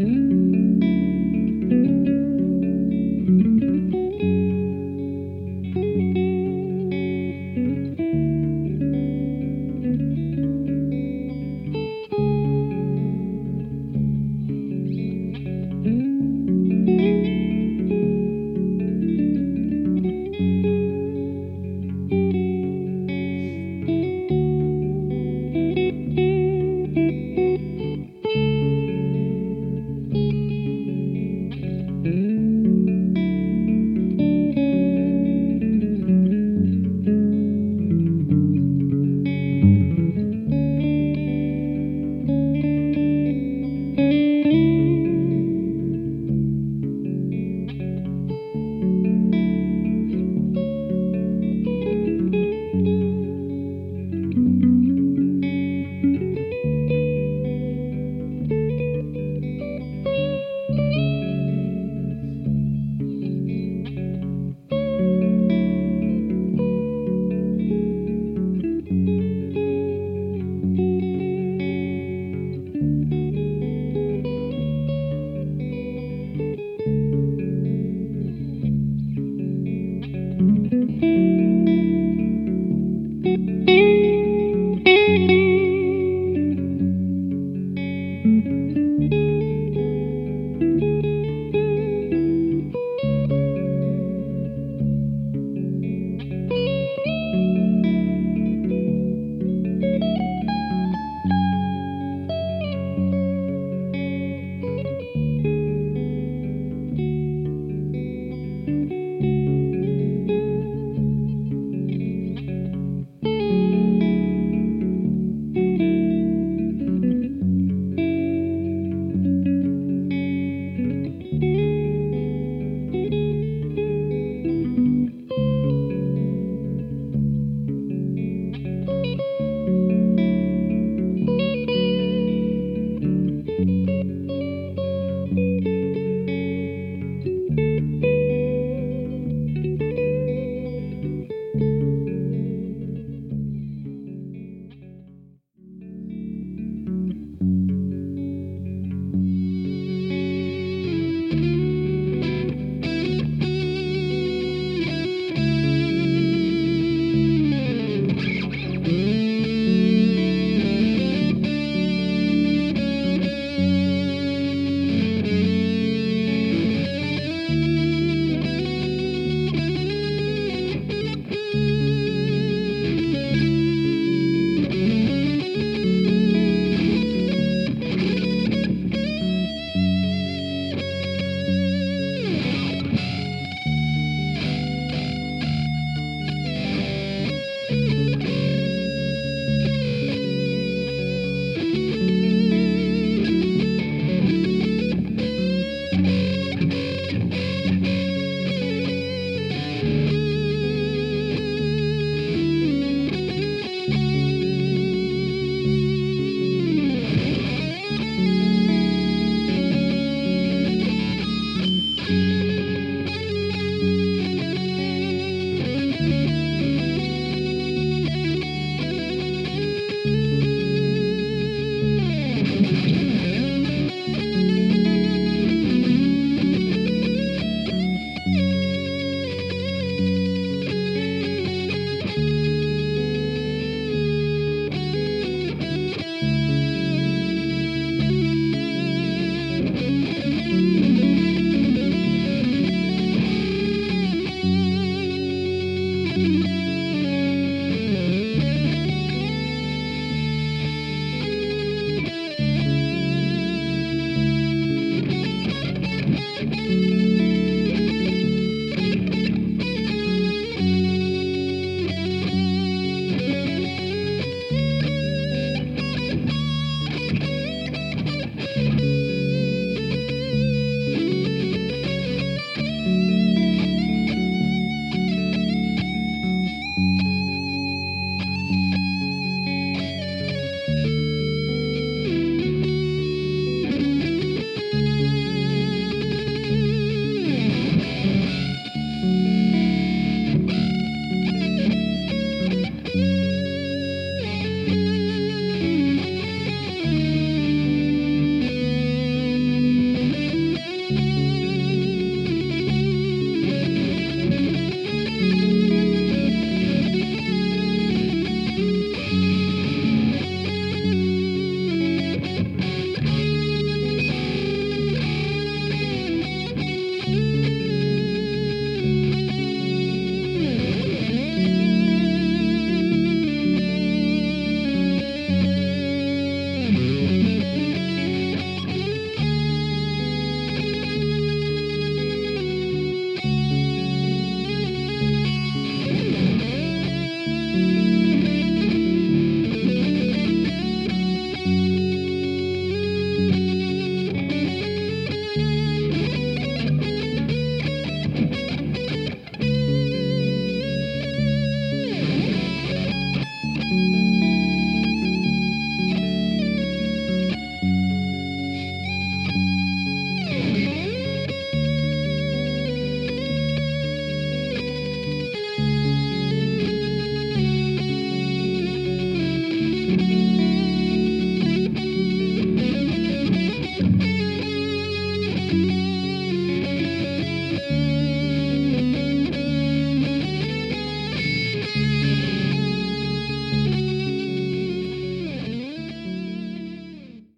hmm